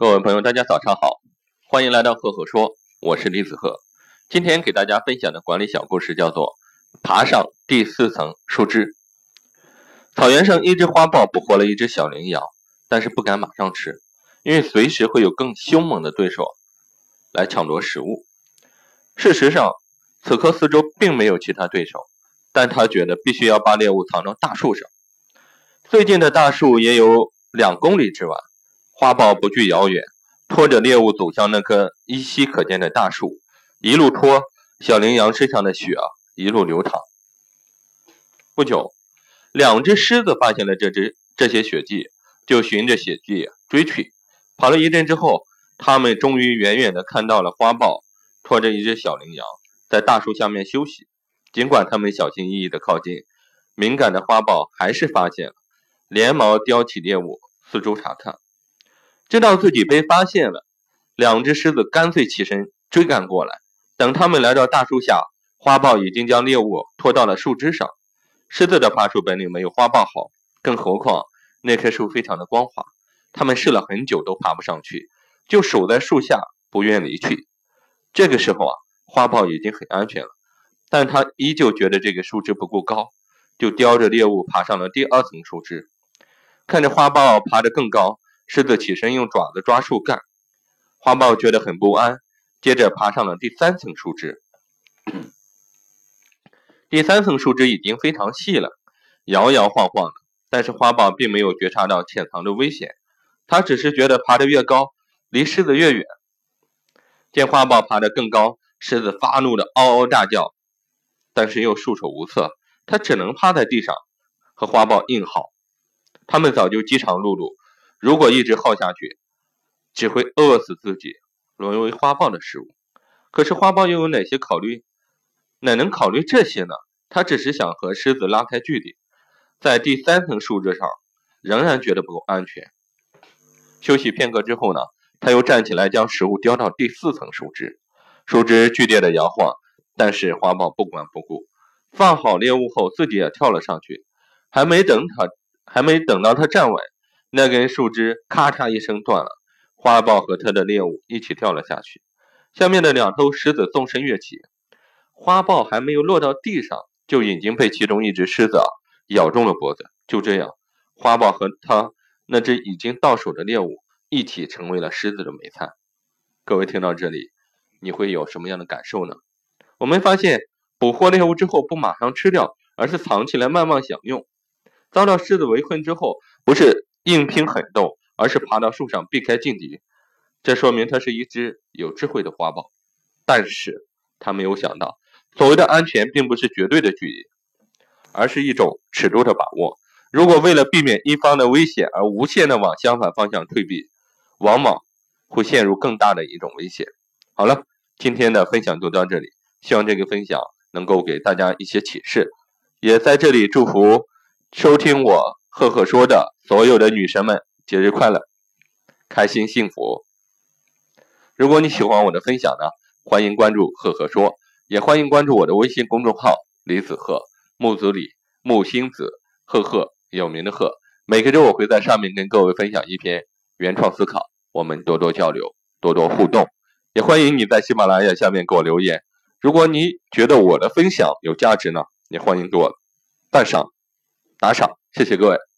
各位朋友，大家早上好，欢迎来到赫赫说，我是李子赫。今天给大家分享的管理小故事叫做《爬上第四层树枝》。草原上，一只花豹捕获了一只小羚羊，但是不敢马上吃，因为随时会有更凶猛的对手来抢夺食物。事实上，此刻四周并没有其他对手，但他觉得必须要把猎物藏到大树上。最近的大树也有两公里之外。花豹不惧遥远，拖着猎物走向那棵依稀可见的大树，一路拖，小羚羊身上的血啊一路流淌。不久，两只狮子发现了这只这些血迹，就循着血迹追去。跑了一阵之后，他们终于远远地看到了花豹拖着一只小羚羊在大树下面休息。尽管他们小心翼翼地靠近，敏感的花豹还是发现了，连忙叼起猎物四周查看。知道自己被发现了，两只狮子干脆起身追赶过来。等他们来到大树下，花豹已经将猎物拖到了树枝上。狮子的爬树本领没有花豹好，更何况那棵树非常的光滑，他们试了很久都爬不上去，就守在树下不愿离去。这个时候啊，花豹已经很安全了，但他依旧觉得这个树枝不够高，就叼着猎物爬上了第二层树枝。看着花豹爬得更高。狮子起身用爪子抓树干，花豹觉得很不安，接着爬上了第三层树枝。第三层树枝已经非常细了，摇摇晃晃的，但是花豹并没有觉察到潜藏的危险，它只是觉得爬得越高，离狮子越远。见花豹爬得更高，狮子发怒的嗷嗷大叫，但是又束手无策，它只能趴在地上和花豹硬耗。他们早就饥肠辘辘。如果一直耗下去，只会饿死自己，沦为花豹的食物。可是花豹又有哪些考虑？哪能考虑这些呢？他只是想和狮子拉开距离，在第三层树枝上，仍然觉得不够安全。休息片刻之后呢，他又站起来将食物叼到第四层树枝。树枝剧烈的摇晃，但是花豹不管不顾，放好猎物后，自己也跳了上去。还没等他，还没等到他站稳。那根树枝咔嚓一声断了，花豹和他的猎物一起跳了下去。下面的两头狮子纵身跃起，花豹还没有落到地上，就已经被其中一只狮子咬中了脖子。就这样，花豹和他那只已经到手的猎物一起成为了狮子的美餐。各位听到这里，你会有什么样的感受呢？我们发现，捕获猎物之后不马上吃掉，而是藏起来慢慢享用。遭到狮子围困之后，不是。硬拼狠斗，而是爬到树上避开劲敌，这说明它是一只有智慧的花豹。但是，他没有想到，所谓的安全并不是绝对的距离，而是一种尺度的把握。如果为了避免一方的危险而无限的往相反方向退避，往往会陷入更大的一种危险。好了，今天的分享就到这里，希望这个分享能够给大家一些启示，也在这里祝福收听我。赫赫说的所有的女神们，节日快乐，开心幸福。如果你喜欢我的分享呢，欢迎关注赫赫说，也欢迎关注我的微信公众号李子赫木子李木星子赫赫有名的赫。每个周我会在上面跟各位分享一篇原创思考，我们多多交流，多多互动。也欢迎你在喜马拉雅下面给我留言。如果你觉得我的分享有价值呢，也欢迎给我赞赏。打赏，谢谢各位。